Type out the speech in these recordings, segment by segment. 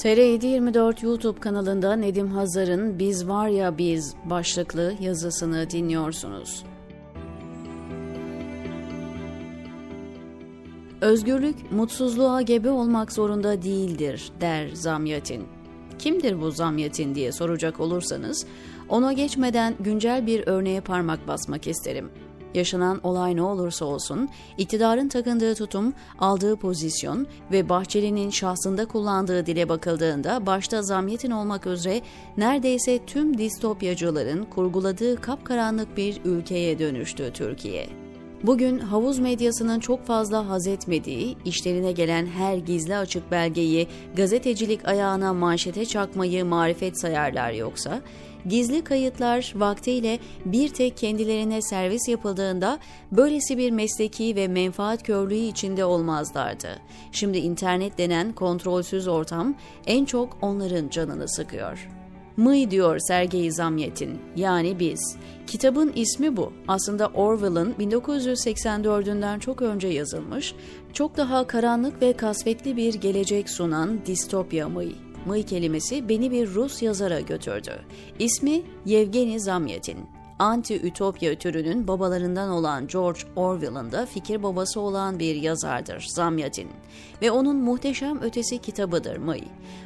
TR724 YouTube kanalında Nedim Hazar'ın Biz Var Ya Biz başlıklı yazısını dinliyorsunuz. Özgürlük mutsuzluğa gebe olmak zorunda değildir der Zamyatin. Kimdir bu Zamyatin diye soracak olursanız ona geçmeden güncel bir örneğe parmak basmak isterim. Yaşanan olay ne olursa olsun, iktidarın takındığı tutum, aldığı pozisyon ve Bahçeli'nin şahsında kullandığı dile bakıldığında başta Zamyetin olmak üzere neredeyse tüm distopyacıların kurguladığı kapkaranlık bir ülkeye dönüştü Türkiye. Bugün havuz medyasının çok fazla haz etmediği, işlerine gelen her gizli açık belgeyi gazetecilik ayağına manşete çakmayı marifet sayarlar yoksa, gizli kayıtlar vaktiyle bir tek kendilerine servis yapıldığında böylesi bir mesleki ve menfaat körlüğü içinde olmazlardı. Şimdi internet denen kontrolsüz ortam en çok onların canını sıkıyor. Mıy diyor Sergey Zamyetin, yani biz. Kitabın ismi bu. Aslında Orwell'ın 1984'ünden çok önce yazılmış, çok daha karanlık ve kasvetli bir gelecek sunan distopya Mıy. Mıy kelimesi beni bir Rus yazara götürdü. İsmi Yevgeni Zamyatin anti-ütopya türünün babalarından olan George Orwell'ın da fikir babası olan bir yazardır Zamyatin ve onun muhteşem ötesi kitabıdır Mıy.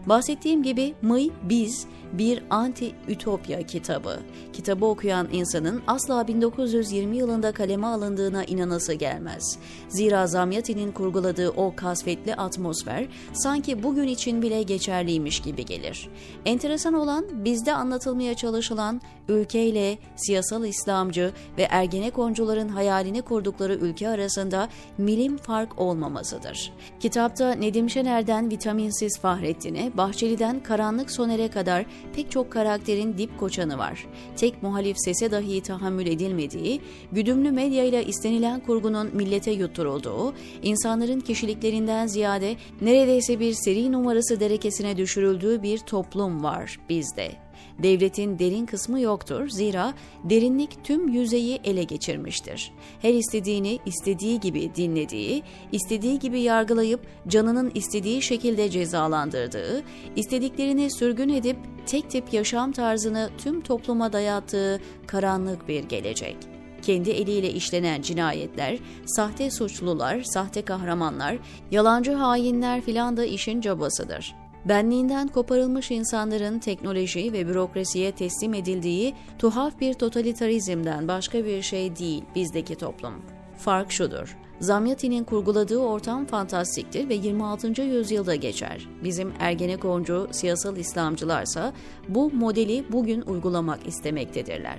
Bahsettiğim gibi Mıy Biz bir anti-ütopya kitabı. Kitabı okuyan insanın asla 1920 yılında kaleme alındığına inanası gelmez. Zira Zamyatin'in kurguladığı o kasvetli atmosfer sanki bugün için bile geçerliymiş gibi gelir. Enteresan olan bizde anlatılmaya çalışılan ülkeyle siyasal İslamcı ve Ergenekoncuların hayalini kurdukları ülke arasında milim fark olmamasıdır. Kitapta Nedim Şener'den vitaminsiz Fahrettin'e, Bahçeli'den Karanlık Soner'e kadar pek çok karakterin dip koçanı var. Tek muhalif sese dahi tahammül edilmediği, güdümlü medyayla istenilen kurgunun millete yutturulduğu, insanların kişiliklerinden ziyade neredeyse bir seri numarası derekesine düşürüldüğü bir toplum var bizde. Devletin derin kısmı yoktur zira derinlik tüm yüzeyi ele geçirmiştir. Her istediğini istediği gibi dinlediği, istediği gibi yargılayıp canının istediği şekilde cezalandırdığı, istediklerini sürgün edip tek tip yaşam tarzını tüm topluma dayattığı karanlık bir gelecek kendi eliyle işlenen cinayetler, sahte suçlular, sahte kahramanlar, yalancı hainler filan da işin cabasıdır benliğinden koparılmış insanların teknoloji ve bürokrasiye teslim edildiği tuhaf bir totalitarizmden başka bir şey değil bizdeki toplum. Fark şudur. Zamyatin'in kurguladığı ortam fantastiktir ve 26. yüzyılda geçer. Bizim Ergenekoncu siyasal İslamcılarsa bu modeli bugün uygulamak istemektedirler.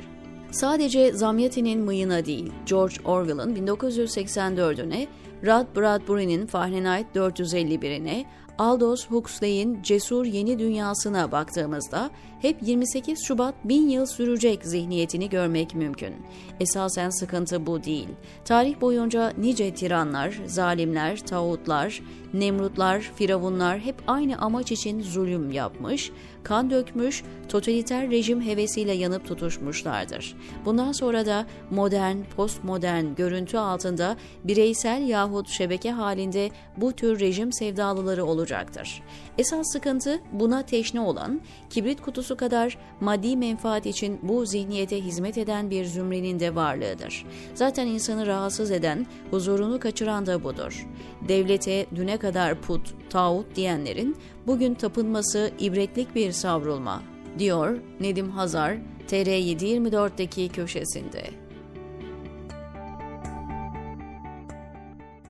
Sadece Zamyatin'in mıyına değil, George Orwell'ın 1984'üne, Rod Bradbury'nin Fahrenheit 451'ine, Aldous Huxley'in Cesur Yeni Dünyasına baktığımızda hep 28 Şubat bin yıl sürecek zihniyetini görmek mümkün. Esasen sıkıntı bu değil. Tarih boyunca nice tiranlar, zalimler, tağutlar, nemrutlar, firavunlar hep aynı amaç için zulüm yapmış, kan dökmüş, totaliter rejim hevesiyle yanıp tutuşmuşlardır. Bundan sonra da modern, postmodern görüntü altında bireysel yahut şebeke halinde bu tür rejim sevdalıları olacaktır. Esas sıkıntı buna teşne olan, kibrit kutusu kadar maddi menfaat için bu zihniyete hizmet eden bir zümrenin de varlığıdır. Zaten insanı rahatsız eden, huzurunu kaçıran da budur. Devlete düne kadar put, tağut diyenlerin bugün tapınması ibretlik bir savrulma, diyor Nedim Hazar TR724'deki köşesinde.